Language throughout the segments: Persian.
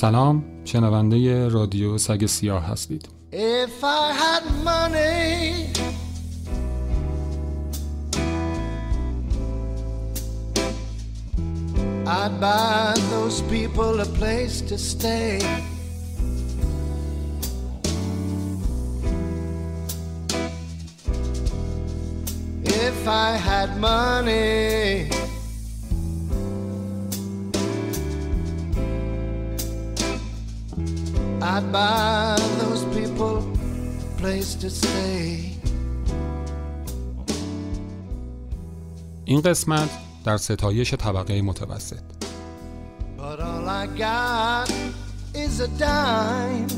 سلام شنونده رادیو سگ سیاه هستید If I had money, I'd buy those people a place to stay. If I had money, I'd buy those people a place to stay. این قسمت در ستایش طبقه متوسط But all I got is a dime.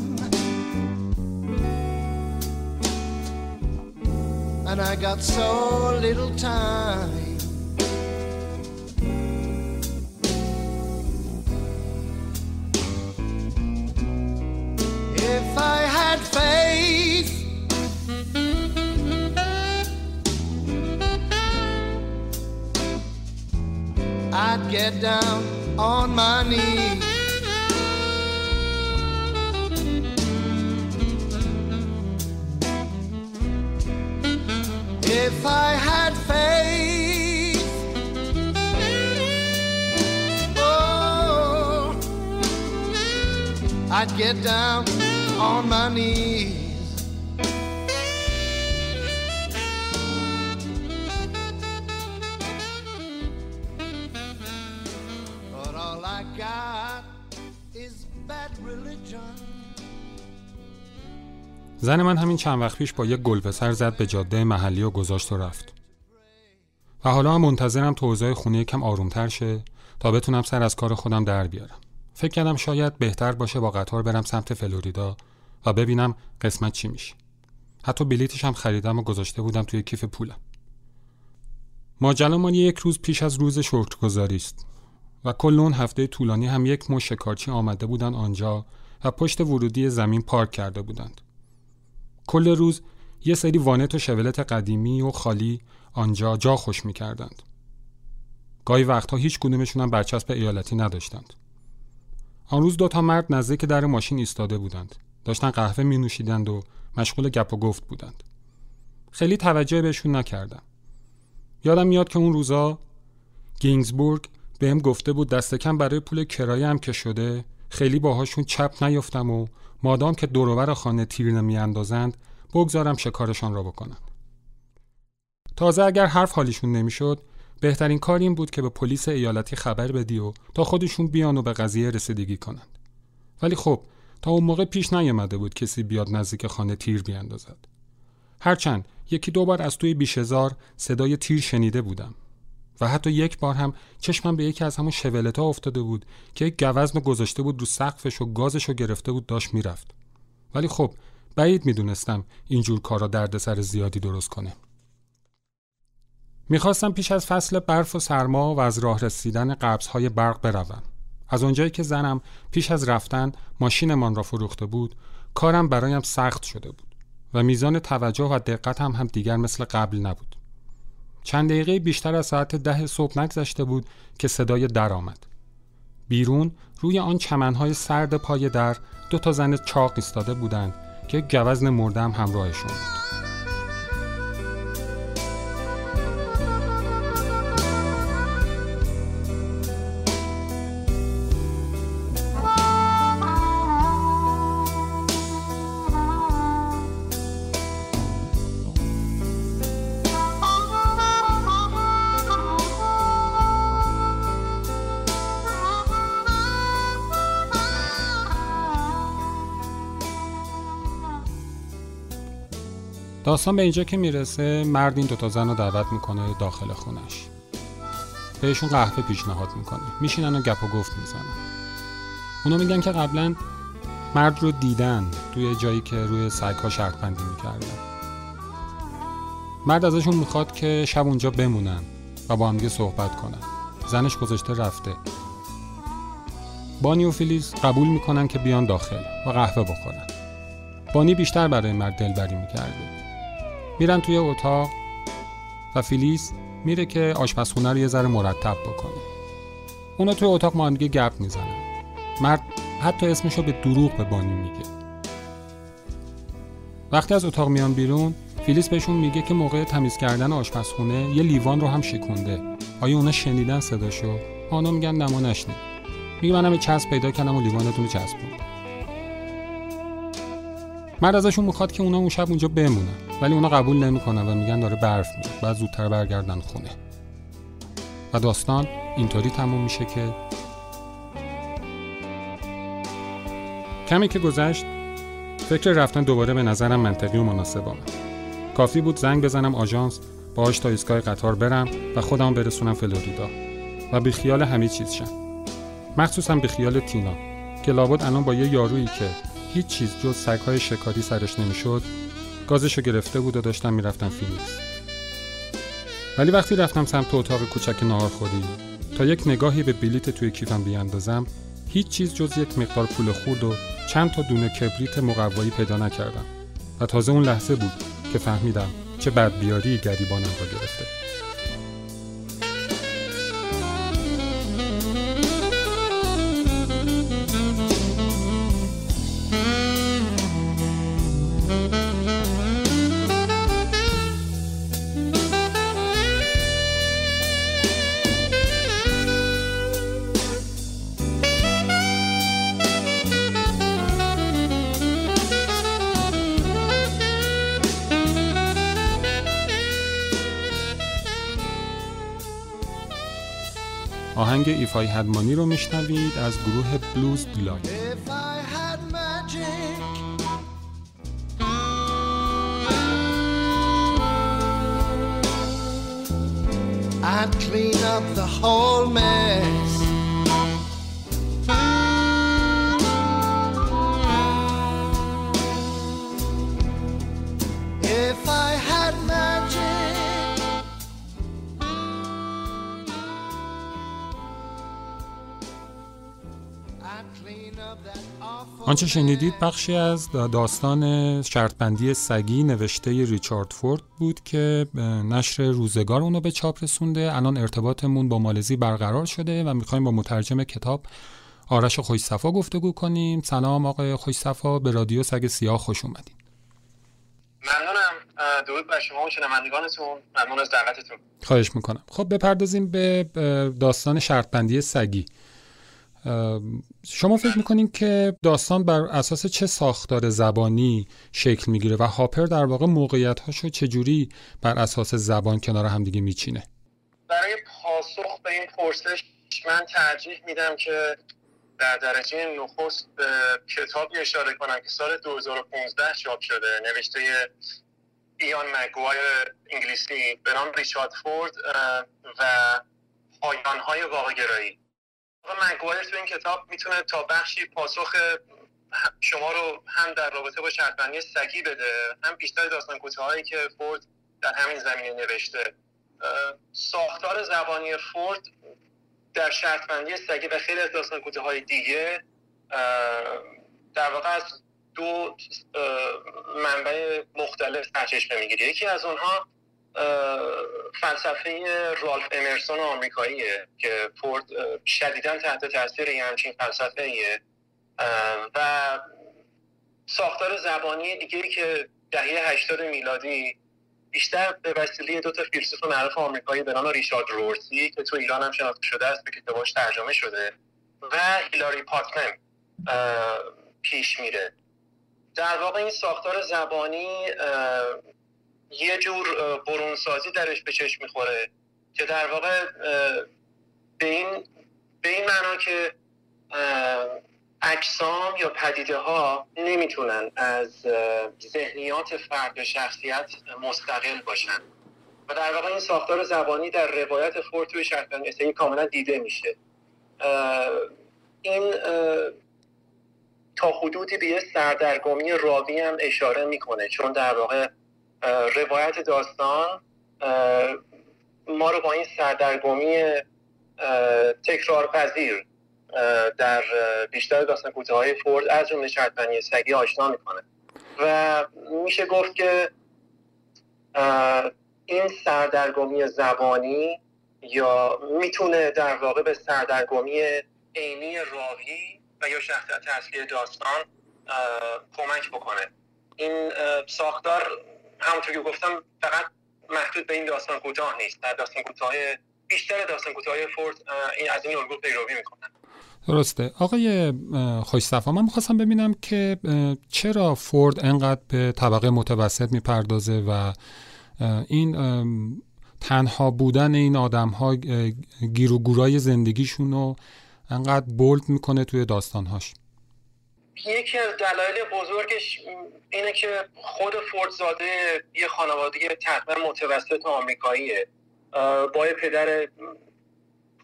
And I got so little time. Get down on my knees. If I had faith, oh, I'd get down on my knees. زن من همین چند وقت پیش با یک گلپسر زد به جاده محلی و گذاشت و رفت. و حالا هم منتظرم تو اوضاع خونه یکم آرومتر شه تا بتونم سر از کار خودم در بیارم. فکر کردم شاید بهتر باشه با قطار برم سمت فلوریدا و ببینم قسمت چی میشه. حتی بلیتش هم خریدم و گذاشته بودم توی کیف پولم. ماجرا یک روز پیش از روز شکرگزاری است و کل اون هفته طولانی هم یک مش شکارچی آمده بودن آنجا و پشت ورودی زمین پارک کرده بودند. کل روز یه سری وانت و شورلت قدیمی و خالی آنجا جا خوش می کردند. گاهی وقتها هیچ کدومشون هم برچسب ایالتی نداشتند. آن روز دو تا مرد نزدیک در ماشین ایستاده بودند. داشتن قهوه می نوشیدند و مشغول گپ و گفت بودند. خیلی توجه بهشون نکردم. یادم میاد که اون روزا گینگزبورگ بهم گفته بود دست کم برای پول کرایه هم که شده خیلی باهاشون چپ نیفتم و مادام که دوروبر خانه تیر نمیاندازند بگذارم شکارشان را بکنم. تازه اگر حرف حالیشون نمی‌شد بهترین کار این بود که به پلیس ایالتی خبر بدی و تا خودشون بیان و به قضیه رسیدگی کنند. ولی خب تا اون موقع پیش نیامده بود کسی بیاد نزدیک خانه تیر بیاندازد. هرچند یکی دو بار از توی بیشهزار صدای تیر شنیده بودم و حتی یک بار هم چشمم به یکی از همون شولتا افتاده بود که یک گوزن گذاشته بود رو سقفش و گازش رو گرفته بود داشت می‌رفت. ولی خب بعید می‌دونستم اینجور کارا دردسر زیادی درست کنه. می‌خواستم پیش از فصل برف و سرما و از راه رسیدن قبضهای برق بروم. از اونجایی که زنم پیش از رفتن ماشینمان را فروخته بود کارم برایم سخت شده بود و میزان توجه و دقت هم, هم دیگر مثل قبل نبود. چند دقیقه بیشتر از ساعت ده صبح نگذشته بود که صدای در آمد. بیرون روی آن چمنهای سرد پای در دو تا زن چاق ایستاده بودند که گوزن مردم همراهشون بود. داستان به اینجا که می‌رسه مرد این دوتا زن رو دعوت می‌کنه داخل خونش. بهشون قهوه پیشنهاد می‌کنه. میشینن و گپ و گفت می‌زنن. اونا میگن که قبلا مرد رو دیدن توی جایی که روی سگها شرط بندی می‌کردن. مرد ازشون می‌خواد که شب اونجا بمونن و با همدیگه صحبت کنن. زنش گذاشته رفته. بانی و فیلیز قبول می‌کنن که بیان داخل و قهوه بخورن. بانی بیشتر برای مرد دلبری می‌کرده. میرن توی اتاق و فیلیس میره که آشپزخونه رو یه ذره مرتب بکنه. اونا توی اتاق ما دیگه گپ می‌زنن. مرد حتی اسمشو به دروغ به بانی میگه. وقتی از اتاق میان بیرون فیلیس بهشون میگه که موقع تمیز کردن آشپزخونه یه لیوان رو هم شکونده. آیا اونا شنیدن صداشو؟ آنا میگن نما نشنید میگه منم چسب پیدا کردم و لیوانتون رو چسبوندم مرد ازشون می‌خواد که اونا اون شب اونجا بمونن. ولی اونا قبول نمی‌کنن و میگن داره برف میاد بعد زودتر برگردن خونه. و داستان اینطوری تموم میشه که کمی که گذشت فکر رفتن دوباره به نظرم منطقی و مناسب آمد کافی بود زنگ بزنم آژانس باهاش تا ایستگاه قطار برم و خودم برسونم فلوریدا. و به خیال همه چیز شم. مخصوصا به خیال تینا که لابد الان با یه یارویی که هیچ چیز جز سگهای شکاری سرش نمی‌شد گازشو گرفته بود و داشتم می‌رفتم فینیکس ولی وقتی رفتم سمت اتاق کوچک ناهارخوری تا یک نگاهی به بلیت توی کیفم بیاندازم هیچ چیز جز یک مقدار پول خورد و چند تا دونه کبریت مقوایی پیدا نکردم. و تازه اون لحظه بود که فهمیدم چه بدبیاری گریبانم را گرفته. آهنگ ایف آی هد مانی رو میشنوید از گروه بلوز If I had magic, I'd clean up the whole mess. آنچه شنیدید بخشی از داستان شرطبندی سگی نوشته ریچارد فورد بود که نشر روزگار اونو به چاپ رسونده. الان ارتباطمون با مالزی برقرار شده و می‌خوایم با مترجم کتاب آرش خوشصفا گفتگو کنیم. سلام آقای خوشصفا به رادیو سگ سیاه خوش اومدید ممنونم. درود بر شما و شنوندگانتون. ممنون از دعوتتون. خواهش می‌کنم. خب بپردازیم به داستان شرطبندی سگی. شما فکر می‌کنین که داستان بر اساس چه ساختار زبانی شکل می‌گیره و هاپر در واقع موقعیت هاشو چجوری بر اساس زبان کنار هم دیگه میچینه؟ برای پاسخ به این پرسش من ترجیح میدم که در درجه نخست به کتابی اشاره کنم که سال 2015 چاپ شده نوشته ایان مگوایر انگلیسی به نام ریچارد فورد و پایانهای واقع گرایی آقا مگوایر تو این کتاب می‌تونه تا بخشی پاسخ شما رو هم در رابطه با شرطبندی سگی بده هم بیشتر داستان کوتاهایی که فورد در همین زمینه نوشته. ساختار زبانی فورد در شرطبندی سگی و خیلی از داستان کوتاهای دیگه در واقع از دو منبع مختلف سرچشمه می‌گیره. یکی از اونها فلسفه رالف امرسون آمریکاییه که فورد شدیدا تحت تاثیر یه همچین فلسفه ایه و ساختار زبانی دیگه که دهه 80 میلادی بیشتر به وسیله دو تا فیلسوف معروف آمریکایی به نام ریچارد رورسی که تو ایران هم شناخته شده است به کتاباش ترجمه شده و هیلاری پاتمن پیش میره. در واقع این ساختار زبانی یه جور برونسازی درش به چشم می‌خوره که در واقع به این به این معنا که اجسام یا پدیده ها نمی‌تونن از ذهنیات فرد و شخصیت مستقل باشن. و در واقع این ساختار زبانی در روایت فورد توی شرطبندی استایی کاملا دیده میشه. این تا حدودی به یه سردرگمی راوی هم اشاره می‌کنه چون در واقع روایت داستان ما رو با این سردرگمی اه، تکرارپذیر اه، در بیشتر داستان کوتاهای فورد از جمله شرطبندی سگی آشنا می‌کنه. و میشه گفت که این سردرگمی زبانی یا می‌تونه در واقع به سردرگمی عینی راوی و یا شخصیت اصلی داستان کمک بکنه. این ساختار همونطور که گفتم فقط محدود به این داستان کوتاه نیست. در داستان کوتاه بیشتر داستان کوتاه فورد این از این الگو پیروی می‌کنن درسته. آقای خوشصفا من می‌خواستم ببینم که چرا فورد انقدر به طبقه متوسط می‌پردازه و این تنها بودن این آدم ها گیر و گورای زندگیشون رو انقدر بولد می‌کنه توی داستانهاش. یکی از دلایل بزرگش اینه که خود فورد زاده یه خانواده تقریبا متوسط آمریکاییه. با پدر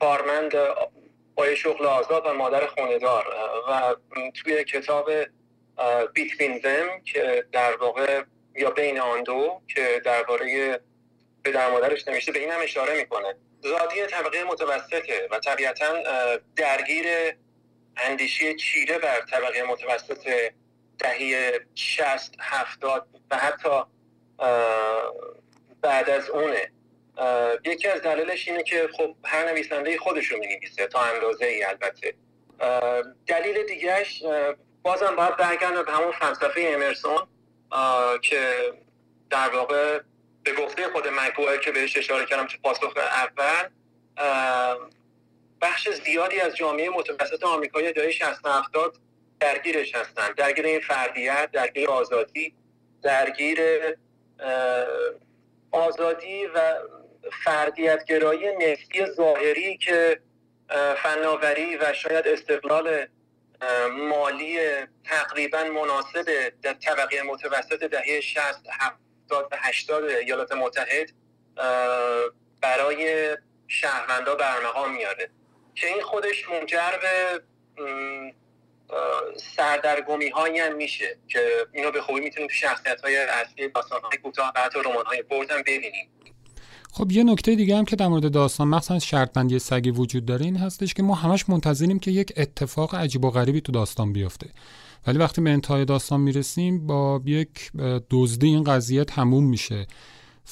کارمند با شغل آزاد و مادر خوندار و توی کتاب بیتوین زم که در واقع یا بین آن دو که درباره به در مادرش نوشته به این هم اشاره می‌کنه. زادی طبقه متوسطه و طبیعتا درگیر اندیشی چیره بر طبقه متوسط دهی شست هفتاد و حتی بعد از اونه. یکی از دلیلش اینه که خب هر نویسنده خودش رو می‌نویسه تا اندازه ای البته دلیل دیگهش بازم باید برگردم به همون فلسفه امرسون که در واقع به گفته خود مکوئر که بهش اشاره کردم تو پاسخ اول بخش زیادی از جامعه متوسط آمریکایی دهه 60 70 درگیرش هستن. درگیر این فردیت درگیر آزادی درگیر آزادی و فردیت گرایی نسبی ظاهری که فناوری و شاید استقلال مالی تقریبا مناسب در طبقه متوسط دهه 60 70 و 80 ایالات متحد برای شهروندا برمقام میاره. که این خودش منجر به سردرگمی هایی هم میشه که اینو به خوبی می‌تونیم تو شخصیت های اصلی داستان های کوتاه و حتی رمان های هم ببینیم. خب یه نکته دیگه هم که در مورد داستان مثلا شرط بندی سگی وجود داره این هستش که ما همش منتظریم که یک اتفاق عجیب و غریبی تو داستان بیفته. ولی وقتی به انتهای داستان می‌رسیم با یک دزدی این قضیه تموم میشه.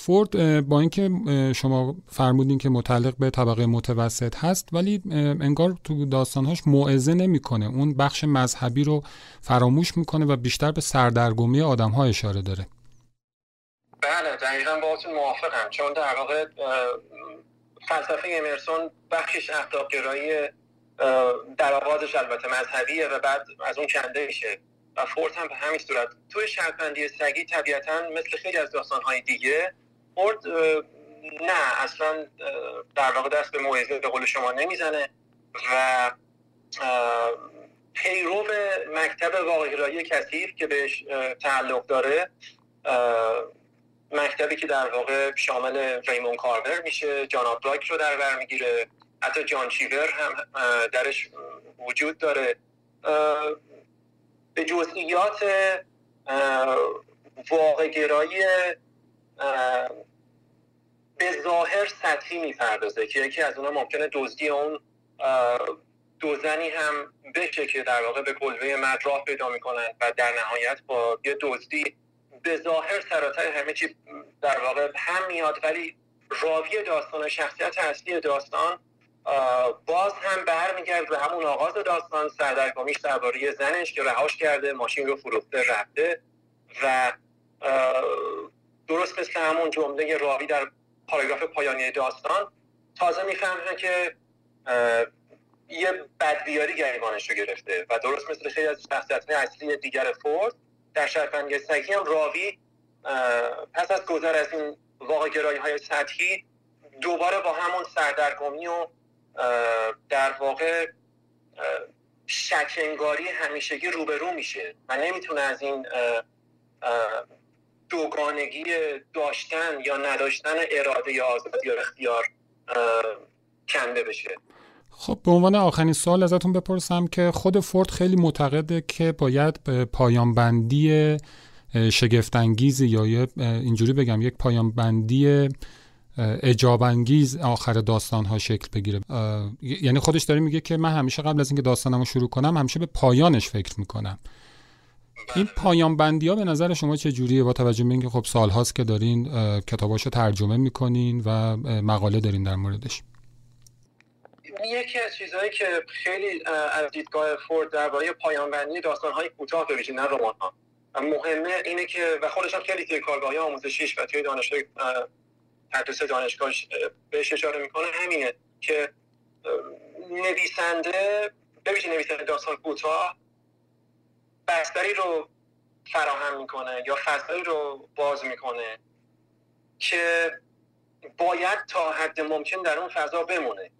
فورد با اینکه شما فرمودین که متعلق به طبقه متوسط هست ولی انگار تو داستانهاش موعظه نمی‌کنه. اون بخش مذهبی رو فراموش می‌کنه و بیشتر به سردرگمی آدم ها اشاره داره. بله دقیقا باهاتون موافقم. چون در واقع فلسفه امرسون بخشش اخلاقگرایی در آغازش البته مذهبیه و بعد از اون کنده میشه و فورد هم به همین صورت. توی شرطبندی سگی طبیعتا مثل خیلی از داستانهای دیگه فورد نه اصلا در واقع دست به موعظه به قول شما نمی‌زنه و پیرو مکتب واقعگرایی کثیف که بهش تعلق داره مکتبی که در واقع شامل ریمون کارور میشه جان آبراک رو در بر می‌گیره حتی جان چیور هم درش وجود داره. به جزئیات واقعگرایی به ظاهر سطحی می‌پردازه که یکی از اونها ممکنه دزدی اون دوزنی هم بشه که در واقع به کلوه مرد راه پیدا می‌کنن و در نهایت با یه دزدی به ظاهر سراتر همه چی در واقع هم میاد ولی راوی داستان شخصیت اصلی داستان باز هم برمیگرد به همون آغاز داستان سردرگمیش درباره زنش که رهاش کرده ماشین رو فروخته رفته و درست مثل همون جمله راوی در پاراگراف پایانی داستان تازه می‌فهمه که یه بدبیاری گریبانش رو گرفته و درست مثل خیلی از شخصیت اصلی دیگر فورد در شرفنگ سگی هم راوی پس از گذر از این واقع گرایی های سطحی دوباره با همون سردرگمی و در واقع شکنگاری همیشگی روبرو میشه و نمی‌تونه از این دوگانگی داشتن یا نداشتن اراده یا آزادی یا اختیار کنده بشه. خب به عنوان آخرین سوال ازتون بپرسم که خود فورد خیلی معتقده که باید پایان بندی شگفتانگیزی یا اینجوری بگم یک پایان بندی اجابانگیز آخر داستان ها شکل بگیره. یعنی خودش داره میگه که من همیشه قبل از اینکه داستانمو شروع کنم همیشه به پایانش فکر می‌کنم. این بله. پایان بندی ها به نظر شما چه جوریه؟ با توجه به اینکه خب سال هاست که دارین کتاباشو ترجمه می‌کنین و مقاله دارین در موردش. یکی از چیزهایی که خیلی از دیدگاه فورد درباره پایان داستان های کوتاه به نه رمان ها مهمه اینه که و خودش هم خیلی توی کارگاه آموزشیش و توی دانشگاه تدریس دانشگاهش بهش اشاره می‌کنه همینه که نویسنده ببینید نویسنده داستان کوتاه بستری رو فراهم می‌کنه یا فضایی رو باز می‌کنه که باید تا حد ممکن در اون فضا بمونه.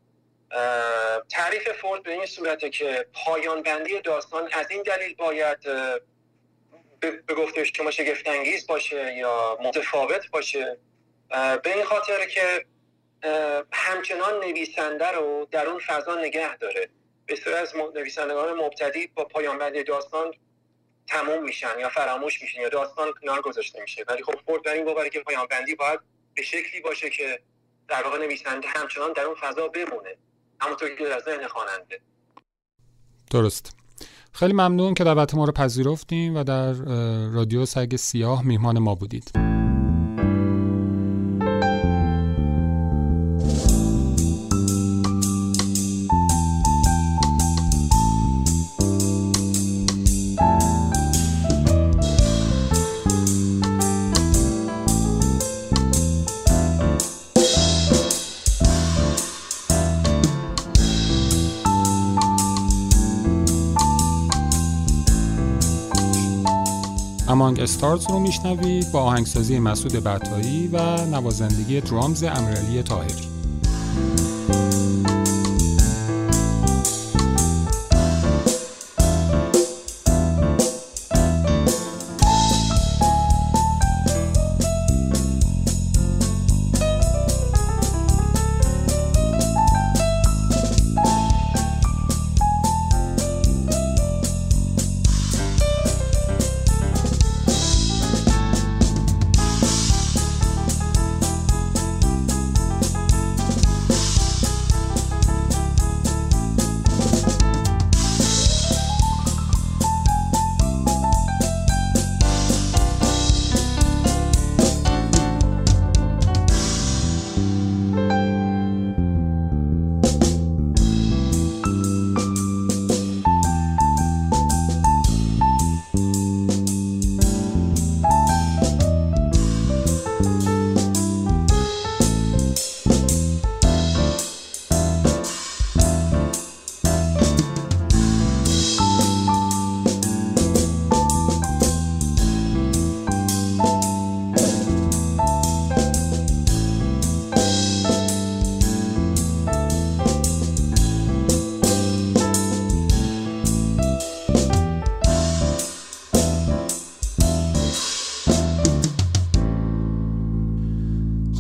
تعریف فورد به این صورته که پایان بندی داستان از این دلیل باید به گفته شما شگفت انگیز باشه یا متفاوت باشه. به این خاطر که همچنان نویسنده رو در اون فضا نگه داره. بسیار از نویسندگان مبتدی با پایان بندی داستان تموم میشن یا فراموش میشن یا داستان کنار گذاشته میشه. ولی خب فورد در این باوره که پایان بندی باید به شکلی باشه که در واقع نویسنده همچنان در اون فضا بمونه. همونطور که در ذهن خواننده. درست. خیلی ممنون که دعوت ما رو پذیرفتیم و در رادیو سگ سیاه میهمان ما بودید. امانگ استارز رو میشنوید با آهنگسازی مسعود بطایی و نوازندگی درامز امیرعلی تاهری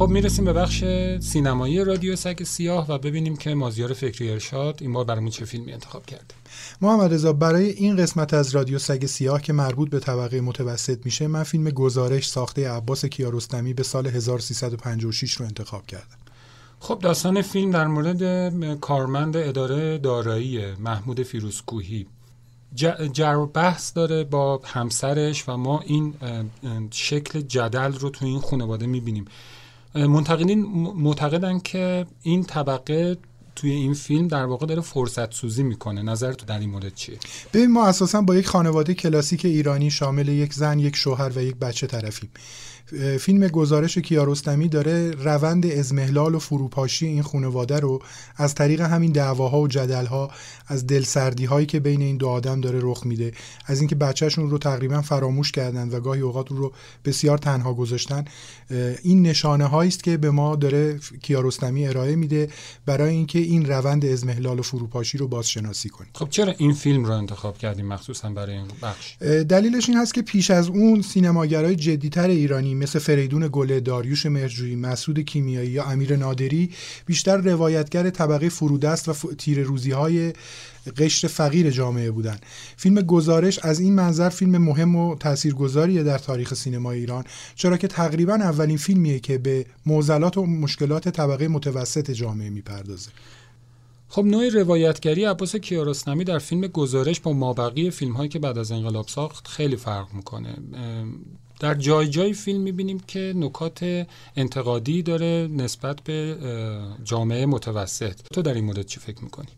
خب می‌رسیم به بخش سینمایی رادیو سگ سیاه و ببینیم که مازیار فکری ارشاد این بار برامون چه فیلمی انتخاب کرده. محمد رضا برای این قسمت از رادیو سگ سیاه که مربوط به طبقه متوسط میشه من فیلم گزارش ساخته عباس کیارستمی به سال 1356 رو انتخاب کردم. خب داستان فیلم در مورد کارمند اداره دارایی محمود فیروزکوهی. جر بحث داره با همسرش و ما این شکل جدل رو تو این خانواده می‌بینیم. منتقدین معتقدن که این طبقه توی این فیلم در واقع داره فرصت سوزی می‌کنه. نظر تو در این مورد چیه؟ ببین ما اساسا با یک خانواده کلاسیک ایرانی شامل یک زن یک شوهر و یک بچه طرفیم. فیلم گزارش کیارستمی داره روند ازمهلال و فروپاشی این خانواده رو از طریق همین دعواها و جدلها از دلسردی هایی که بین این دو آدم داره رخ میده از اینکه بچهشون رو تقریبا فراموش کردن و گاهی اوقات رو بسیار تنها گذاشتن. این نشانه هایی است که به ما داره کیارستمی ارائه میده برای اینکه این روند ازمهلال و فروپاشی رو بازشناسی کنیم خب چرا این فیلم رو انتخاب کردیم مخصوصا برای این بخش؟ دلیلش این هست که پیش از اون سینماگرای جدیتر ایرانی مثل فریدون گله داریوش مرجویی مسعود کیمیایی یا امیر نادری بیشتر روایتگر طبقه فرودست و تیر روزی های قشر فقیر جامعه بودن فیلم گزارش از این منظر فیلم مهم و تاثیرگذاریه در تاریخ سینما ایران چرا که تقریبا اولین فیلمیه که به معضلات و مشکلات طبقه متوسط جامعه می‌پردازه. خب نوع روایتگری عباس کیارستمی در فیلم گزارش با مابقی فیلم هایی که بعد از انقلاب ساخت خیلی فرق می‌کنه. در جای جای فیلم می‌بینیم که نکات انتقادی داره نسبت به جامعه متوسط تو در این مورد چی فکر می‌کنی؟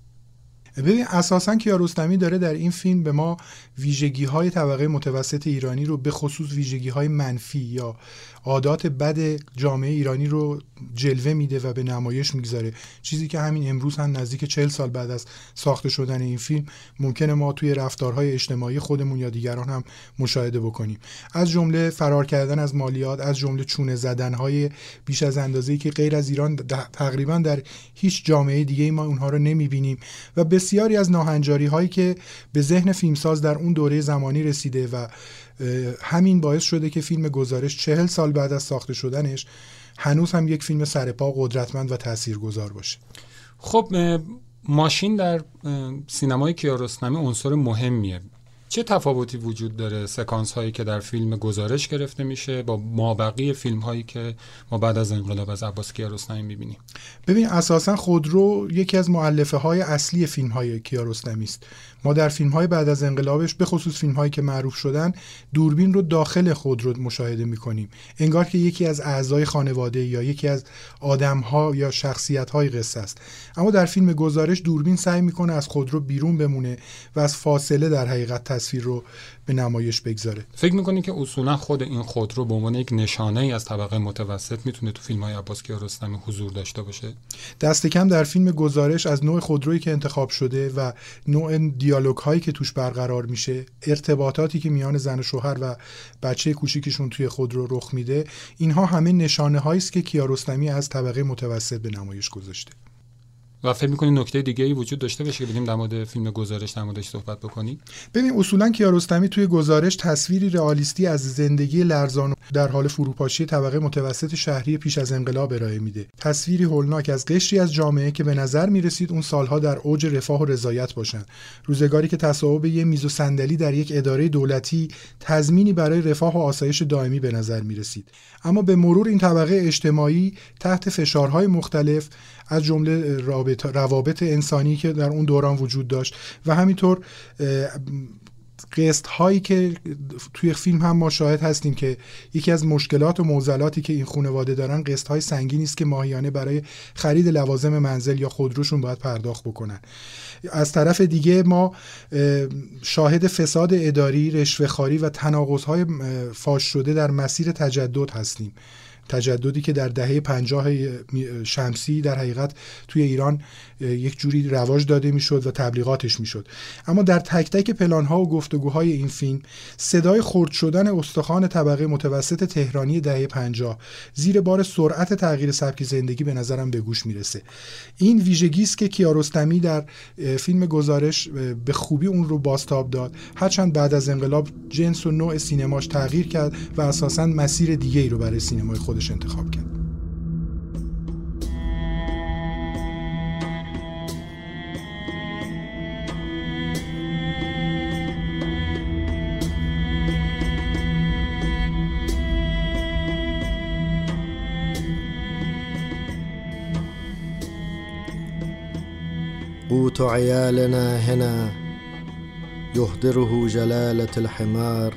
ببین اساسا کیارستمی داره در این فیلم به ما ویژگی های طبقه متوسط ایرانی رو به خصوص ویژگی های منفی یا عادات بد جامعه ایرانی رو جلوه میده و به نمایش می‌گذاره. چیزی که همین امروز هم نزدیک چل سال بعد از ساخته شدن این فیلم ممکنه ما توی رفتارهای اجتماعی خودمون یا دیگران هم مشاهده بکنیم. از جمله فرار کردن از مالیات از جمله چونه زدنهای بیش از اندازه‌ای که غیر از ایران تقریبا در هیچ جامعه دیگه ما اونها رو نمی‌بینیم. و بسیاری از ناهنجاری هایی که به ذهن فیلمساز در اون دوره زمانی رسیده و همین باعث شده که فیلم گزارش چهل سال بعد از ساخته شدنش هنوز هم یک فیلم سرپا قدرتمند و تاثیرگذار باشه. خب ماشین در سینمای کیارستمی عنصر مهمیه. چه تفاوتی وجود داره سکانس هایی که در فیلم گزارش گرفته میشه با مابقی فیلم هایی که ما بعد از انقلاب از عباس کیارستمی می‌بینیم؟ ببین اساسا خودرو یکی از معلفه های اصلی فیلم های کیارستمی است. ما در فیلم های بعد از انقلابش به خصوص فیلم هایی که معروف شدن دوربین رو داخل خود رو مشاهده می‌کنیم. انگار که یکی از اعضای خانواده یا یکی از آدم ها یا شخصیت های قصه است. اما در فیلم گزارش دوربین سعی می‌کنه از خودرو بیرون بمونه و از فاصله در حقیقت تصویر رو به نمایش بگذاره. فکر می‌کنی که اصولا خود این خودرو به عنوان یک نشانه ای از طبقه متوسط می‌تونه تو فیلم های عباس کیارستمی حضور داشته باشه؟ دست کم در فیلم گزارش از نوع خودرویی که انتخاب شده و نوع دیالوگ هایی که توش برقرار میشه ارتباطاتی که میان زن و شوهر و بچه کوچیکشون توی خودرو رخ میده اینها همه نشانه هایی است که کیارستمی از طبقه متوسط به نمایش گذاشته. و فکر می‌کنی نکته دیگه ای وجود داشته باشه که بدیم در مورد فیلم گزارش در موردش صحبت بکنیم ببین اصولا کیارستمی توی گزارش تصویری رئالیستی از زندگی لرزان در حال فروپاشی طبقه متوسط شهری پیش از انقلاب ارائه میده. تصویری هولناک از قشری از جامعه که به نظر می‌رسید اون سالها در اوج رفاه و رضایت باشن. روزگاری که تصاحب یه میز و صندلی در یک اداره دولتی تضمینی برای رفاه و آسایش دائمی به نظر می‌رسید. اما به مرور این طبقه اجتماعی تحت فشارهای مختلف از جمله روابط انسانی که در اون دوران وجود داشت. و همینطور قسط هایی که توی فیلم هم ما شاهد هستیم که یکی از مشکلات و موزلاتی که این خانواده دارن قسط های سنگینی است که ماهیانه برای خرید لوازم منزل یا خودروشون باید پرداخت بکنن. از طرف دیگه ما شاهد فساد اداری، رشوهخواری و تناقض های فاش شده در مسیر تجدد هستیم. تجددی که در دهه پنجاه شمسی در حقیقت توی ایران یک جوری رواج داده می‌شد و تبلیغاتش می‌شد. اما در تک تک پلان ها و گفتگوهای این فیلم صدای خرد شدن استخوان طبقه متوسط تهرانی دهه پنجاه زیر بار سرعت تغییر سبک زندگی به نظرم به گوش می‌رسه. این ویژگی است که کیارستمی در فیلم گزارش به خوبی اون رو باستاب داد. هرچند بعد از انقلاب جنس و نوع سینماش تغییر کرد و اساسا مسیر دیگه ای رو برای سینمای خودش انتخاب کرد. قوت عيالنا هنا. يهدره جلالة الحمار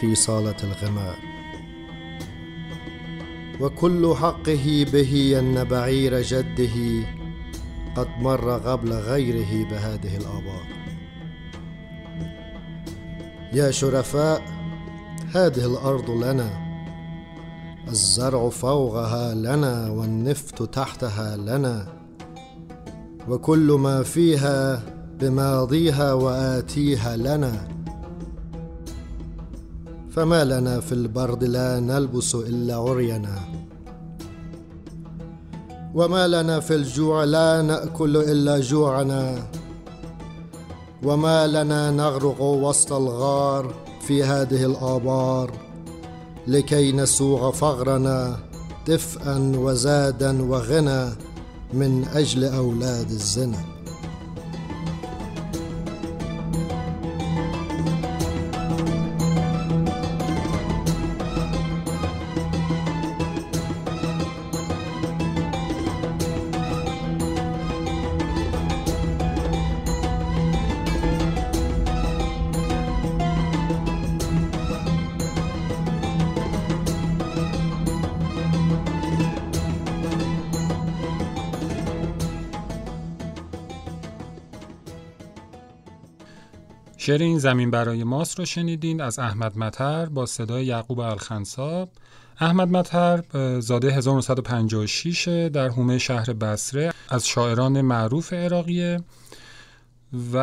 في صالة الغمار. وكل حقه به أن بعير جده قد مر قبل غيره بهذه الآبار. يا شرفاء هذه الأرض لنا. الزرع فوقها لنا والنفط تحتها لنا. وكل ما فيها بماضيها وآتيها لنا. فما لنا في البرد لا نلبس إلا عرينا. وما لنا في الجوع لا نأكل إلا جوعنا. وما لنا نغرق وسط الغار في هذه الآبار لكي نسوغ فغرنا دفئا وزادا وغنى. من أجل أولاد الزنا. شعر این زمین برای ماست رو شنیدین از احمد متر با صدای یعقوب الخنساب احمد متر زاده 1956 در حومه شهر بصره از شاعران معروف عراقیه و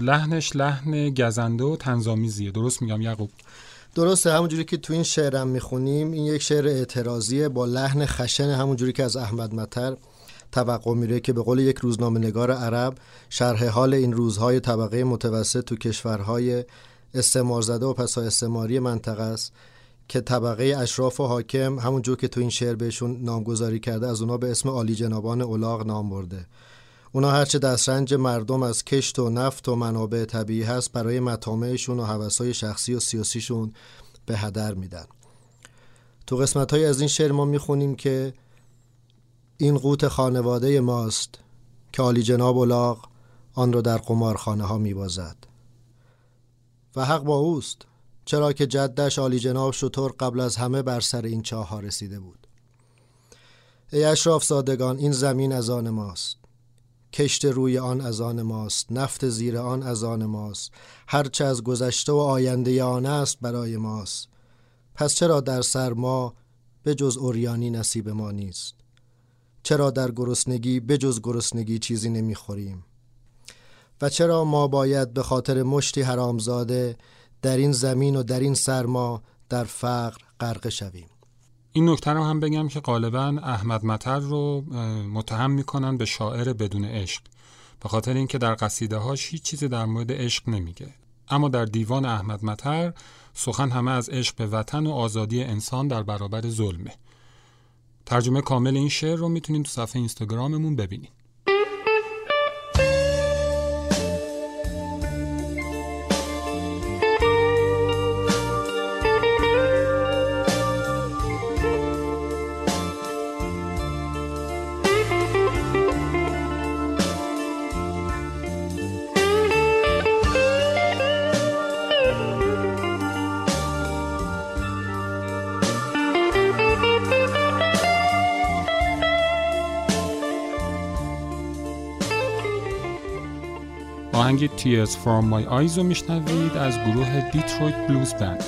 لحنش لحن گزنده و تنظامیزیه. درست میگم یعقوب؟ درسته. همونجوری که تو این شعرم می‌خونیم این یک شعر اعتراضیه با لحن خشن همونجوری که از احمد متر توقع میره که به قول یک روزنامه نگار عرب شرح حال این روزهای طبقه متوسط تو کشورهای استعمار زده و پسا استعماری منطقه است که طبقه اشراف و حاکم همونجور که تو این شعر بهشون نامگذاری کرده از اونا به اسم عالی جنابان اولاغ نام برده. اونا هرچه دسترنج مردم از کشت و نفت و منابع طبیعی هست برای مطامعشون و حوثای شخصی و سیاسیشون به هدر میدن. تو قسمت های از این شعر ما می‌خونیم که این قوت خانواده ماست که عالی جناب اولاغ آن را در قمارخانه ها میبازد. و حق با اوست چرا که جدش عالی جناب شطور قبل از همه بر سر این چاه ها رسیده بود. ای اشراف زادگان این زمین از آن ماست. کشت روی آن از آن ماست نفت زیر آن از آن ماست. هرچه از گذشته و آینده آن است برای ماست. پس چرا در سرما به جز اوریانی نصیب ما نیست؟ چرا در گرسنگی به جز گرسنگی چیزی نمی‌خوریم؟ و چرا ما باید به خاطر مشتی حرامزاده در این زمین و در این سرما در فقر غرق شویم؟ این نکته رو هم بگم که غالبا احمد متر رو متهم می‌کنن به شاعر بدون عشق. به خاطر اینکه در قصیده هاش هیچ چیزی در مورد عشق نمیگه. اما در دیوان احمد متر سخن همه از عشق به وطن و آزادی انسان در برابر ظلمه. ترجمه کامل این شعر رو می‌تونید تو صفحه اینستاگراممون ببینید. Tears From My Eyes رو میشنوید از گروه دیترویت بلوز بند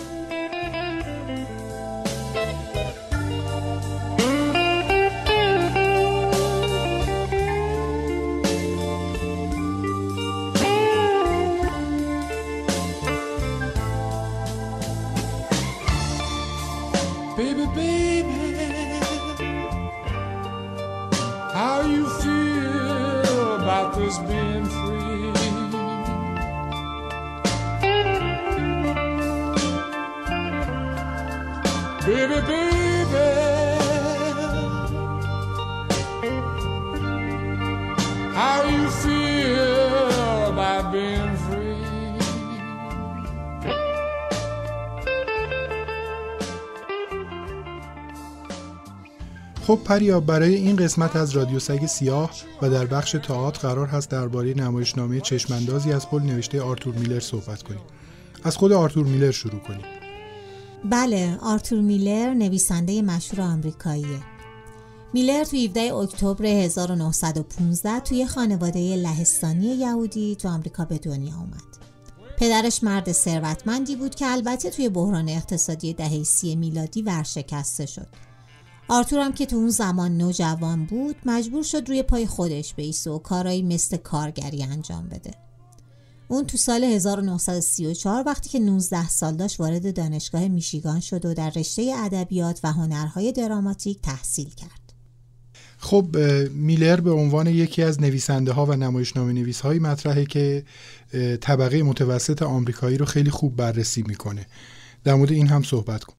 خب پریا برای این قسمت از رادیو سگ سیاه و در بخش تئاتر قرار هست درباره نمایشنامه چشماندازی از پل نوشته آرتور میلر صحبت کنیم. از خود آرتور میلر شروع کنیم. بله آرتور میلر نویسنده مشهور آمریکاییه. میلر تو 17 اکتبر 1915 توی خانواده لهستانی یهودی تو آمریکا به دنیا اومد. پدرش مرد ثروتمندی بود که البته توی بحران اقتصادی دهه سی میلادی ورشکسته شد. آرتور هم که تو اون زمان نوجوان بود مجبور شد روی پای خودش بیسته و کارایی مثل کارگری انجام بده. اون تو سال 1934 وقتی که 19 سال داشت وارد دانشگاه میشیگان شد و در رشته ادبیات و هنرهای دراماتیک تحصیل کرد. خب میلر به عنوان یکی از نویسنده ها و نمایشنامه نویس های مطرحه که طبقه متوسط آمریکایی رو خیلی خوب بررسی می‌کنه. در مورد این هم صحبت کن.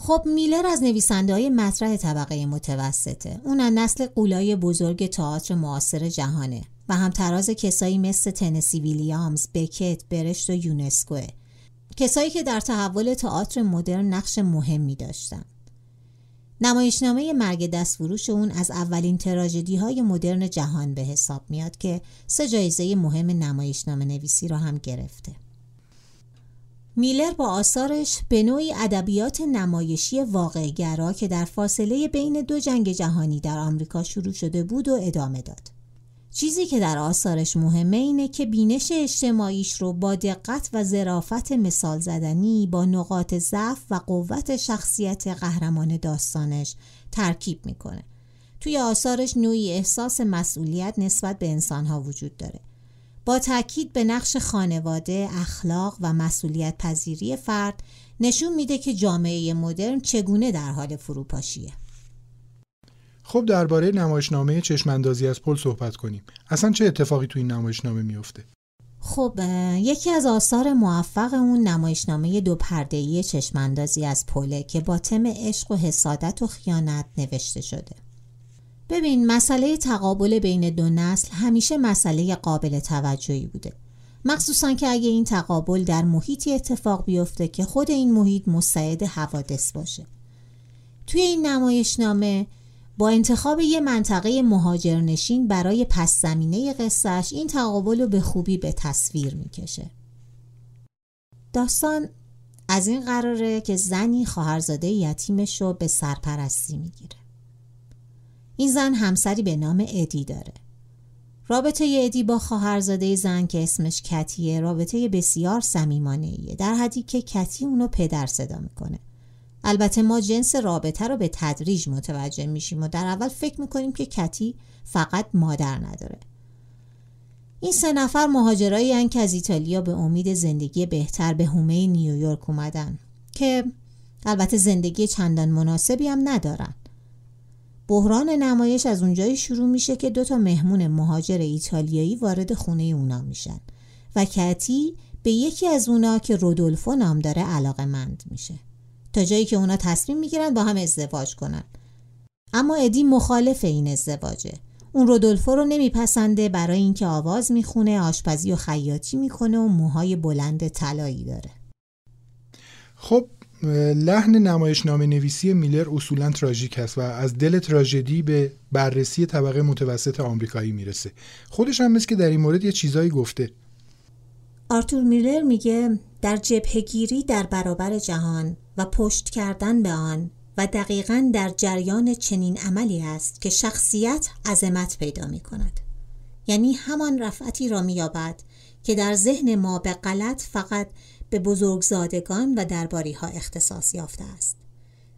خب میلر از نویسنده های مطرح طبقه متوسطه. اون از نسل قولای بزرگ تئاتر معاصر جهانه و همتراز کسایی مثل تنسی ویلیامز، بکت، برشت و یونسکوه. کسایی که در تحول تئاتر مدرن نقش مهمی داشتن. نمایشنامه مرگ دستفروش اون از اولین تراژدی های مدرن جهان به حساب میاد که سه جایزه مهم نمایشنامه نویسی را هم گرفته. میلر با آثارش به نوعی ادبیات نمایشی واقعگرا که در فاصله بین دو جنگ جهانی در آمریکا شروع شده بود و ادامه داد. چیزی که در آثارش مهمه اینه که بینش اجتماعیش رو با دقت و ظرافت مثال زدنی با نقاط ضعف و قوت شخصیت قهرمان داستانش ترکیب می‌کنه. توی آثارش نوعی احساس مسئولیت نسبت به انسانها وجود داره. با تاکید به نقش خانواده، اخلاق و مسئولیت پذیری فرد نشون میده که جامعه مدرن چگونه در حال فروپاشیه. خب درباره نمایشنامه چشماندازی از پل صحبت کنیم اصلا چه اتفاقی تو این نمایشنامه میفته خب یکی از آثار موفق اون نمایشنامه دو پرده‌ای چشماندازی از پله که با تم عشق و حسادت و خیانت نوشته شده. ببین مسئله تقابل بین دو نسل همیشه مسئله قابل توجهی بوده. مخصوصا که اگه این تقابل در محیطی اتفاق بیفته که خود این محیط مستعد حوادث باشه. توی این نمایشنامه با انتخاب یه منطقه مهاجرنشین برای پس زمینه قصهش این تقابل رو به خوبی به تصویر می‌کشه. داستان از این قراره که زنی خواهرزاده یتیمش رو به سرپرستی می‌گیره. این زن همسری به نام ادی داره. رابطه ادی با خواهرزاده زن که اسمش کتیه رابطه بسیار صمیمانه ایه در حدی که کتی اونو پدر صدا می‌کنه. البته ما جنس رابطه رو به تدریج متوجه میشیم و در اول فکر می‌کنیم که کتی فقط مادر نداره. این سه نفر مهاجرایی که از ایتالیا به امید زندگی بهتر به هومه نیویورک اومدن که البته زندگی چندان مناسبی هم ندارن. بحران نمایش از اونجایی شروع میشه که دو تا مهمون مهاجر ایتالیایی وارد خونه اونا میشن و کتی به یکی از اونا که رودولفو نام داره علاقه مند میشه. تا جایی که اونا تصمیم می‌گیرن با هم ازدواج کنن. اما ادی مخالف این ازدواجه. اون رودولفو رو نمیپسنده برای اینکه آواز می‌خونه آشپزی و خیاطی می‌کنه و موهای بلند طلایی داره. خب لحن نمایشنامه نویسی میلر اصولا تراژیک است و از دل تراژدی به بررسی طبقه متوسط آمریکایی می‌رسه خودش هم مثل که در این مورد یه چیزایی گفته آرتور میلر میگه در جبهگیری در برابر جهان و پشت کردن به آن و دقیقا در جریان چنین عملی است که شخصیت عظمت پیدا می کند. یعنی همان رفعتی را می که در ذهن ما به غلط فقط به بزرگزادگان و درباری ها اختصاص یافته است.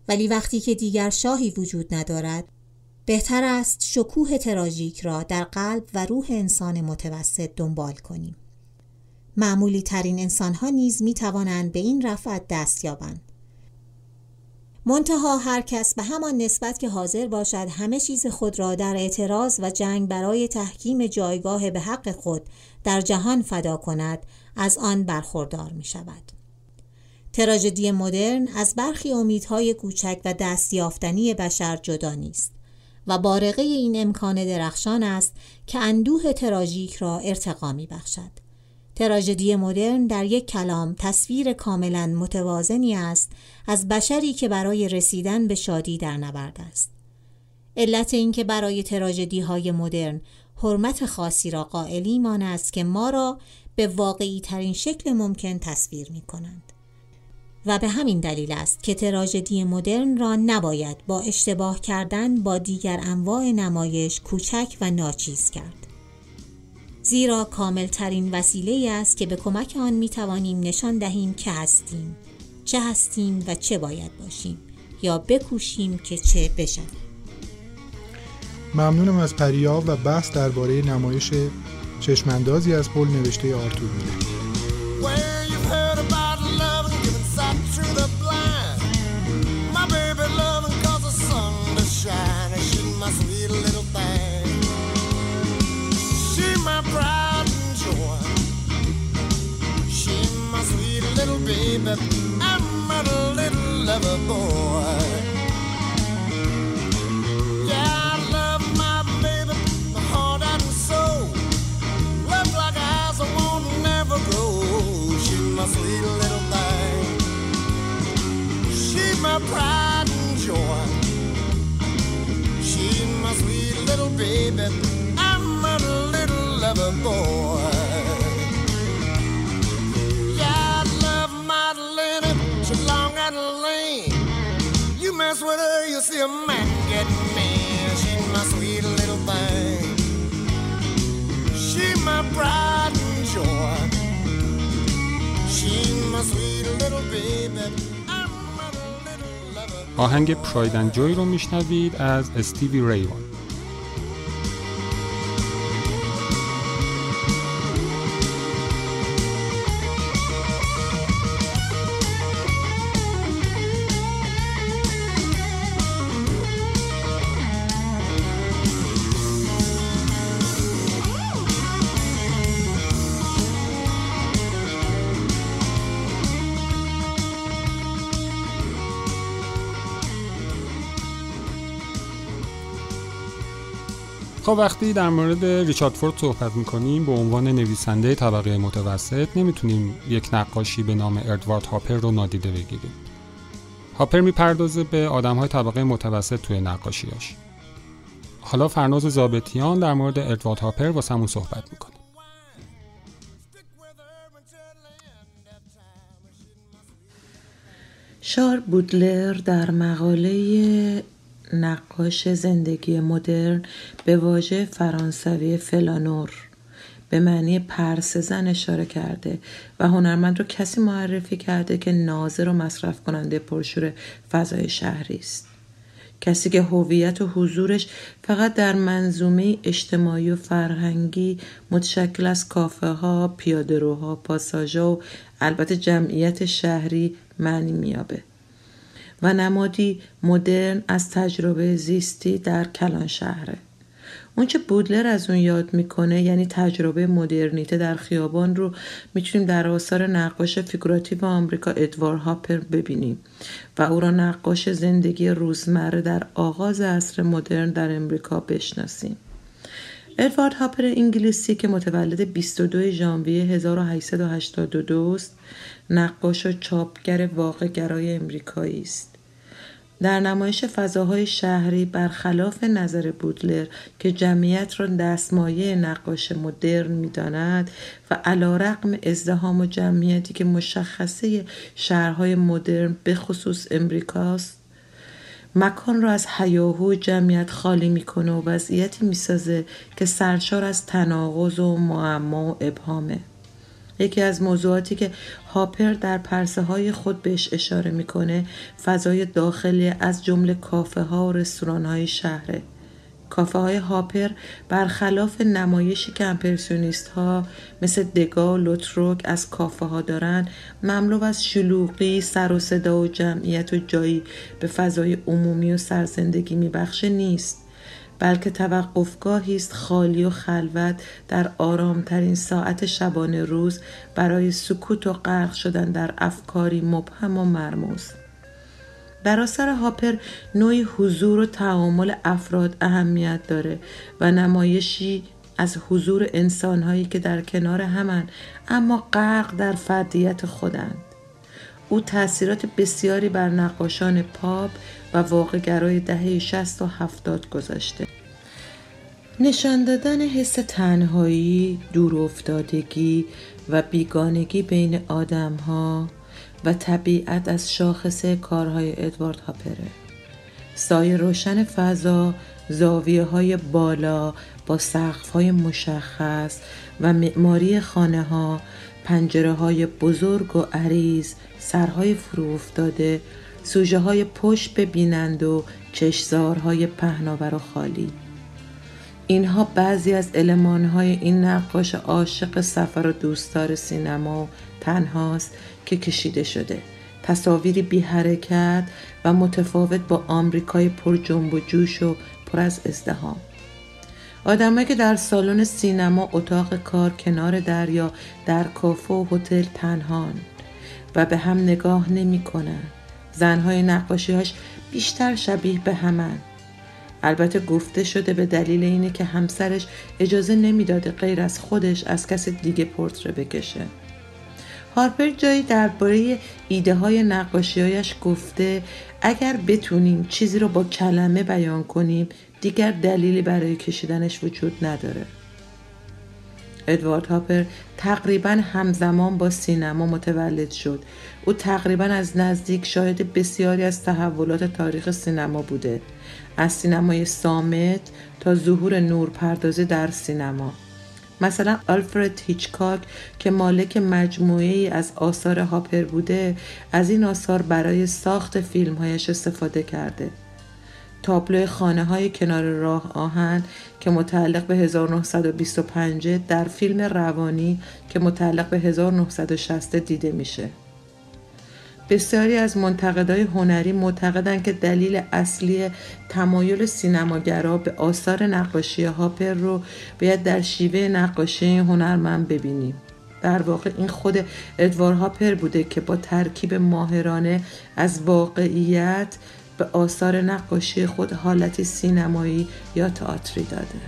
ولی وقتی که دیگر شاهی وجود ندارد بهتر است شکوه تراژیک را در قلب و روح انسان متوسط دنبال کنیم. معمولی ترین انسان ها نیز می توانند به این رفعت دست یابند. منتها هر کس به همان نسبت که حاضر باشد همه چیز خود را در اعتراض و جنگ برای تحکیم جایگاه به حق خود در جهان فدا کند از آن برخوردار می شود. تراژدی مدرن از برخی امیدهای کوچک و دستیافتنی بشر جدا نیست و بارقه این امکان درخشان است که اندوه تراژیک را ارتقا می بخشد. تراژدی مدرن در یک کلام تصویر کاملا متوازنی است از بشری که برای رسیدن به شادی در نبرد است. علت اینکه برای تراژدی های مدرن حرمت خاصی را قائلیم آن است که ما را به واقعی ترین شکل ممکن تصویر می کنند. و به همین دلیل است که تراژدی مدرن را نباید با اشتباه کردن با دیگر انواع نمایش کوچک و ناچیز کرد. زیرا کامل ترین وسیله است که به کمک آن می توانیم نشان دهیم که هستیم چه هستیم و چه باید باشیم یا بکوشیم که چه بشویم ممنونم از پریا و بحث درباره نمایش چشماندازی از پل نوشته آرتور میلر Well, you've heard about love and She's my pride and joy. She's my sweet little baby. I'm a little lover boy. Yeah, I love Madeline. She's long and lean. You mess with her, you'll see a man get mean. She's my sweet little thing. my pride and joy. She's my sweet little baby. آهنگ پرایدن جوی رو میشنوید از استیوی ریوان. خب وقتی در مورد ریچارد فورد صحبت می‌کنیم به عنوان نویسنده طبقه متوسط نمی‌تونیم یک نقاشی به نام اردوارد هاپر رو نادیده بگیریم. هاپر می‌پردازه به آدم های طبقه متوسط توی نقاشیاش حالا فرناز زابتیان در مورد اردوارد هاپر واسمون صحبت می‌کنه. شار بودلر در مقاله نقاش زندگی مدرن به واژه فرانسوی فلانور. به معنی پرس زن اشاره کرده و هنرمند رو کسی معرفی کرده که ناظر و مصرف کننده پرشور فضای شهری است. کسی که هویت و حضورش فقط در منظومه اجتماعی و فرهنگی متشکل از کافه ها، پیادهروها، پاساژها و البته جمعیت شهری معنی میابه و نمادی مدرن از تجربه زیستی در کلان شهره. اونچه بودلر از اون یاد می‌کنه یعنی تجربه مدرنیته در خیابان رو می‌تونیم در آثار نقاش فیگوراتیو آمریکا ادوارد هاپر ببینیم. و او را نقاش زندگی روزمره در آغاز عصر مدرن در امریکا بشناسیم. ادوارد هاپر انگلیسی که متولد 22 ژانویه 1882 است نقاش و چاپگر واقع گرای امریکایی است. در نمایش فضاهای شهری برخلاف نظر بودلر که جمعیت را دستمایه نقاش مدرن می‌داند و علا رقم ازدهام و جمعیتی که مشخصه شهرهای مدرن به خصوص امریکاست مکان را از حیاهو جمعیت خالی می‌کنه و وضعیتی می‌سازه که سرشار از تناقض و معما و ابهامه. یکی از موضوعاتی که هاپر در پرسه های خود بهش اشاره می‌کنه فضای داخلی از جمله کافه ها و رستوران های شهره. کافه های هاپر برخلاف نمایشی که امپرسیونیست ها مثل دگا و لوتروک از کافه ها دارن مملو از شلوغی، سر و صدا و جمعیت و جایی به فضای عمومی و سرزندگی میبخشه نیست. بلکه توقفگاهی است خالی و خلوت در آرامترین ساعت شبانه روز برای سکوت و غرق شدن در افکاری مبهم و مرموز. در اثر هاپر نوعی حضور و تعامل افراد اهمیت داره و نمایشی از حضور انسانهایی که در کنار همن اما غرق در فردیت خودند. او تاثیرات بسیاری بر نقاشان پاپ و واقعگرای دهه 60 و 70 گذاشته. نشان دادن حس تنهایی، دور افتادگی و بیگانگی بین آدم ها و طبیعت از شاخصه کارهای ادوارد هاپره. سایه روشن فضا زاویه های بالا با سقف های مشخص و معماری خانه ها پنجره های بزرگ و عریض سرهای فرو افتاده سوژه های پشت ببینند و چشزارهای پهناور و خالی. اینها بعضی از های این نقاش عاشق سفر و دوستدار سینما تنهاست که کشیده شده. تصاویری بی حرکت و متفاوت با آمریکای پر جنب و جوش و پر از ازدهام آدمایی که در سالن سینما اتاق کار کنار دریا در کافه و هتل تنهان و به هم نگاه نمی کنن. زنهای نقاشیهاش بیشتر شبیه به همن البته گفته شده به دلیل اینه که همسرش اجازه نمی‌داده غیر از خودش از کس دیگه پورتره بکشه هارپر جایی درباره ایده های نقاشیهایش گفته اگر بتونیم چیزی رو با کلمه بیان کنیم دیگر دلیلی برای کشیدنش وجود نداره. ادوارد هاپر تقریبا همزمان با سینما متولد شد. او تقریبا از نزدیک شاهد بسیاری از تحولات تاریخ سینما بوده. از سینمای سامت تا ظهور نورپردازی در سینما. مثلا آلفرد هیچکاک که مالک مجموعه ای از آثار هاپر بوده از این آثار برای ساخت فیلمهایش استفاده کرده. تابلو خانه های کنار راه آهن که متعلق به 1925 در فیلم روانی که متعلق به 1960 دیده میشه. بسیاری از منتقدای هنری معتقدند که دلیل اصلی تمایل سینماگرا به آثار نقاشی هاپر رو باید در شیوه نقاشی هنرمند ببینیم. در واقع این خود ادوار هاپر بوده که با ترکیب ماهرانه از واقعیت به آثار نقاشی خود حالت سینمایی یا تئاتری داده.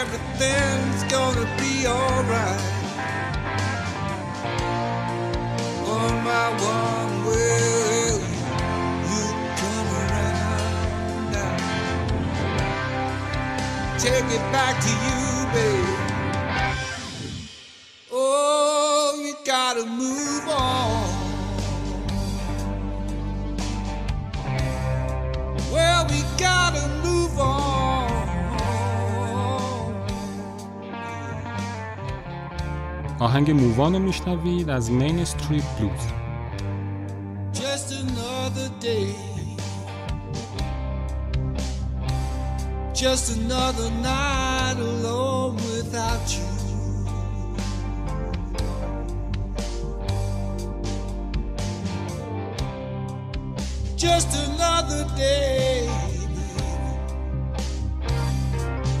Everything's gonna be alright. Take it back to you, baby. Oh, you gotta move on. Well, we gotta move on. آهنگ مووان رو میشنوید از مین استریت بلوز Just another day. Just another night alone without you. Just another day. baby.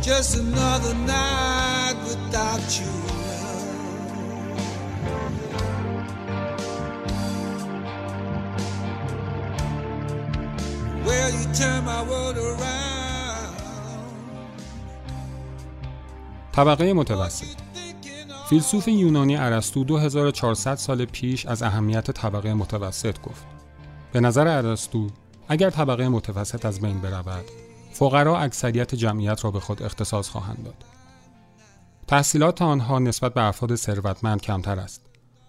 Just another night without you. Well, you turn my world around. طبقه متوسط فیلسوف یونانی ارسطو 2400 سال پیش از اهمیت طبقه متوسط گفت. به نظر ارسطو اگر طبقه متوسط از بین برود، فقرا اکثریت جمعیت را به خود اختصاص خواهند داد. تحصیلات آنها نسبت به افراد ثروتمند کمتر است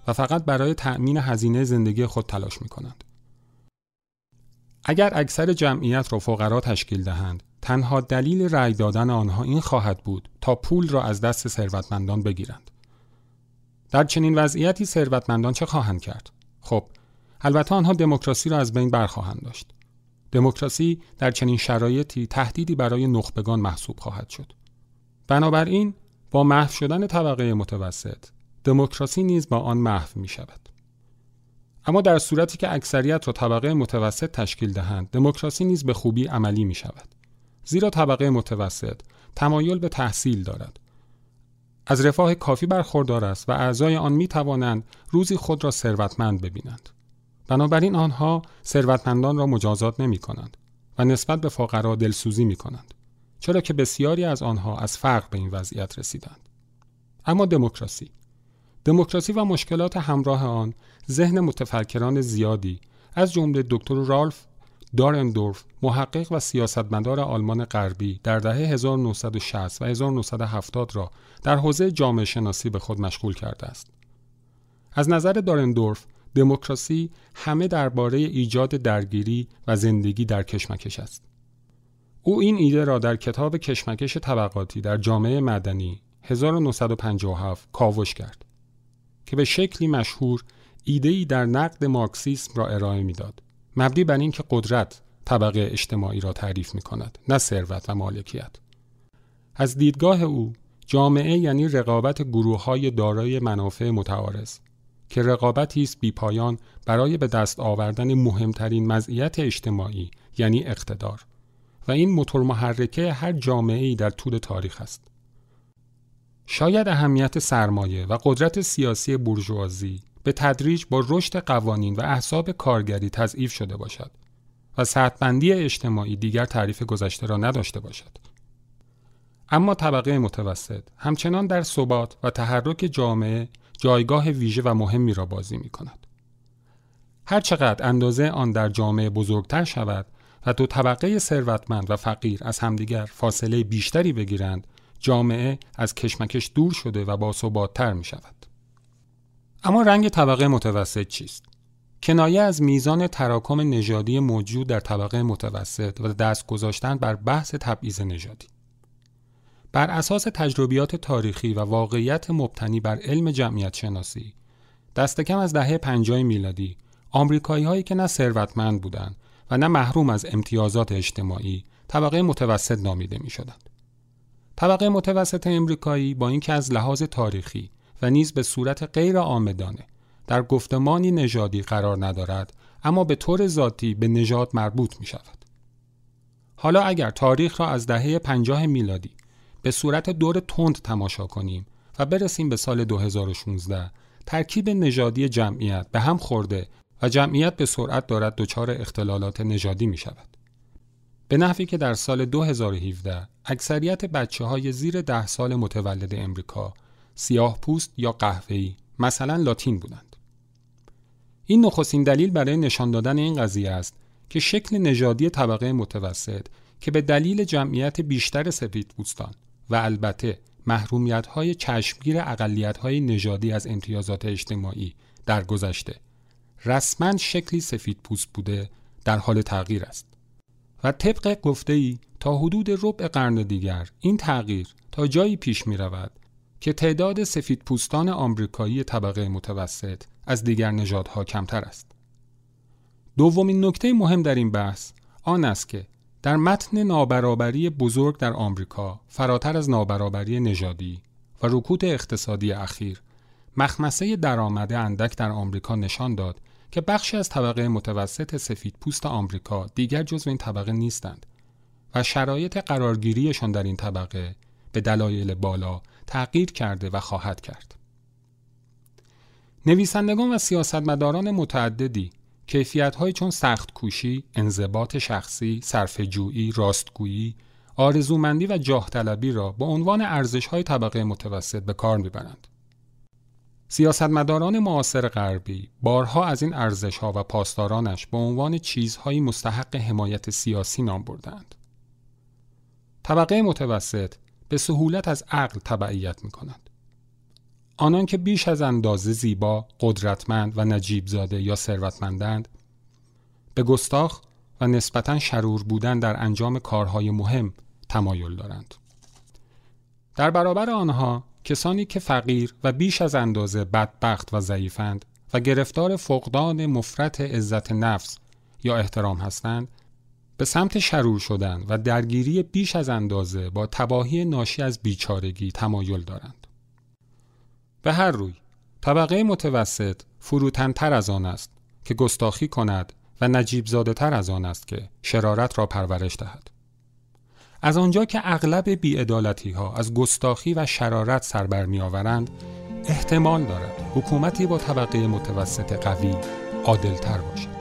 و فقط برای تأمین هزینه زندگی خود تلاش می کنند. اگر اکثر جمعیت را فقرا تشکیل دهند، تنها دلیل رأی دادن آنها این خواهد بود تا پول را از دست ثروتمندان بگیرند. در چنین وضعیتی ثروتمندان چه خواهند کرد؟ خب، البته آنها دموکراسی را از بین برخواهند داشت. دموکراسی در چنین شرایطی تهدیدی برای نخبگان محسوب خواهد شد. بنابراین با محو شدن طبقه متوسط، دموکراسی نیز با آن محو می شود. اما در صورتی که اکثریت را طبقه متوسط تشکیل دهند، دموکراسی نیز به خوبی عملی می شود. زیرا طبقه متوسط تمایل به تحصیل دارد. از رفاه کافی برخوردار است و اعضای آن می توانند روزی خود را ثروتمند ببینند. بنابراین آنها ثروتمندان را مجازات نمی کنند و نسبت به فقرا دلسوزی می کنند. چرا که بسیاری از آنها از فقر به این وضعیت رسیدند. اما دموکراسی دموکراسی و مشکلات همراه آن ذهن متفکران زیادی از جمله دکتر رالف دارندورف محقق و سیاستمدار آلمان غربی در دهه 1960 و 1970 را در حوزه جامعه شناسی به خود مشغول کرده است. از نظر دارندورف دموکراسی همه درباره ایجاد درگیری و زندگی در کشمکش است. او این ایده را در کتاب کشمکش طبقاتی در جامعه مدنی 1957 کاوش کرد که به شکلی مشهور ایده‌ای در نقد مارکسیسم را ارائه می‌داد مبنی بر اینکه قدرت طبقه اجتماعی را تعریف می کند نه ثروت و مالکیت. از دیدگاه او جامعه یعنی رقابت گروه های دارای منافع متعارض که رقابتی است بیپایان برای به دست آوردن مهمترین مزیت اجتماعی یعنی اقتدار. و این موتور محرکه هر جامعه ای در طول تاریخ است. شاید اهمیت سرمایه و قدرت سیاسی بورژوازی به تدریج با رشد قوانین و احساب کارگری تضعیف شده باشد و سطبندی اجتماعی دیگر تعریف گذشته را نداشته باشد. اما طبقه متوسط همچنان در ثبات و تحرک جامعه جایگاه ویژه و مهمی را بازی می کند. هرچقدر اندازه آن در جامعه بزرگتر شود و دو طبقه ثروتمند و فقیر از همدیگر فاصله بیشتری بگیرند جامعه از کشمکش دور شده و باثباتتر می شود. اما رنگ طبقه متوسط چیست؟ کنایه از میزان تراکم نژادی موجود در طبقه متوسط و دست گذاشتن بر بحث تبعیض نژادی. بر اساس تجربیات تاریخی و واقعیت مبتنی بر علم جمعیت شناسی، دست کم از دهه 50 میلادی، آمریکایی هایی که نه ثروتمند بودند و نه محروم از امتیازات اجتماعی، طبقه متوسط نامیده می شدند. طبقه متوسط امریکایی با اینکه از لحاظ تاریخی و نیز به صورت غیر آمدانه در گفتمانی نژادی قرار ندارد اما به طور ذاتی به نژاد مربوط می شود. حالا اگر تاریخ را از دهه 50 میلادی به صورت دور تند تماشا کنیم و برسیم به سال 2016 ترکیب نژادی جمعیت به هم خورده و جمعیت به سرعت دارد دچار اختلالات نژادی می شود. به نحوی که در سال 2017 اکثریت بچه های زیر ده سال متولد امریکا سیاه پوست یا قهوه‌ای مثلا لاتین بودند. این نخستین دلیل برای نشان دادن این قضیه است که شکل نژادی طبقه متوسط که به دلیل جمعیت بیشتر سفید پوستان و البته محرومیت های چشمگیر اقلیت های نژادی از امتیازات اجتماعی در گذشته رسما شکلی سفید پوست بوده در حال تغییر است و طبق گفته ای تا حدود ربع قرن دیگر این تغییر تا جایی پیش می رود که تعداد سفید پوستان آمریکایی طبقه متوسط از دیگر نژادها کمتر است. دومین نکته مهم در این بحث آن است که در متن نابرابری بزرگ در آمریکا فراتر از نابرابری نژادی و رکود اقتصادی اخیر مخمسه درآمد اندک در آمریکا نشان داد که بخشی از طبقه متوسط سفید پوست آمریکا دیگر جزو این طبقه نیستند و شرایط قرارگیریشان در این طبقه به دلایل بالا تغییر کرده و خواهد کرد. نویسندگان و سیاستمداران متعددی کیفیت چون سخت کوشی، انضباط شخصی، صرفه‌جویی، راستگویی، آرزومندی و جاه طلبی را به عنوان ارزش های طبقه متوسط به کار می‌برند. سیاستمداران معاصر غربی بارها از این ارزش ها و پاسدارانش به عنوان چیزهایی مستحق حمایت سیاسی نام بردند. طبقه متوسط به سهولت از عقل تبعیت می کند. آنان که بیش از اندازه زیبا، قدرتمند و نجیب زاده یا ثروتمندند به گستاخ و نسبتا شرور بودن در انجام کارهای مهم تمایل دارند. در برابر آنها کسانی که فقیر و بیش از اندازه بدبخت و ضعیفند و گرفتار فقدان مفرت عزت نفس یا احترام هستند به سمت شرور شدن و درگیری بیش از اندازه با تباهی ناشی از بیچارگی تمایل دارند. به هر روی طبقه متوسط فروتنتر از آن است که گستاخی کند و نجیب زاده تر از آن است که شرارت را پرورش دهد. از آنجا که اغلب بیعدالتی ها از گستاخی و شرارت سر برمی آورند احتمال دارد حکومتی با طبقه متوسط قوی عادلتر باشد.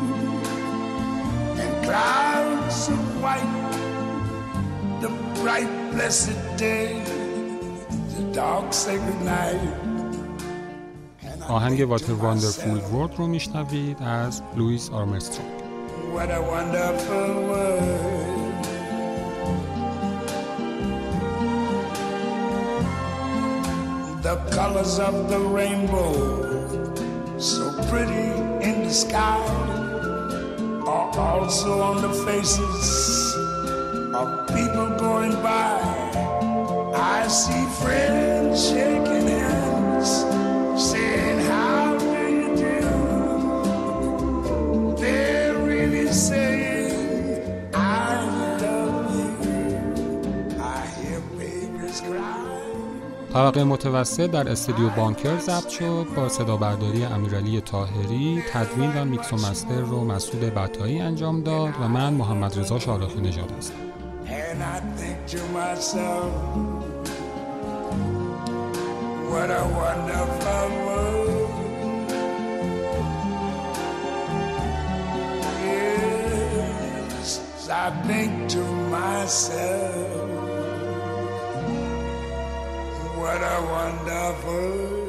and clouds of white, the bright blessed day, the dark sacred night. And I آهنگ think to واتر واندرفول myself, ورد رو میشنوید از لوئیس آرمسترونگ. What a wonderful world. The colors of the rainbow, so pretty in the sky, are also on the faces of people going by. I see friends shaking hands, طبقه متوسط در استودیو بانکر ضبط شد با صدا برداری امیرعلی طاهری تدوین و میکس و مستر رو مسعود بطایی انجام داد و من محمد رضا شارخی نژاد هستم. I think to myself, what a wonderful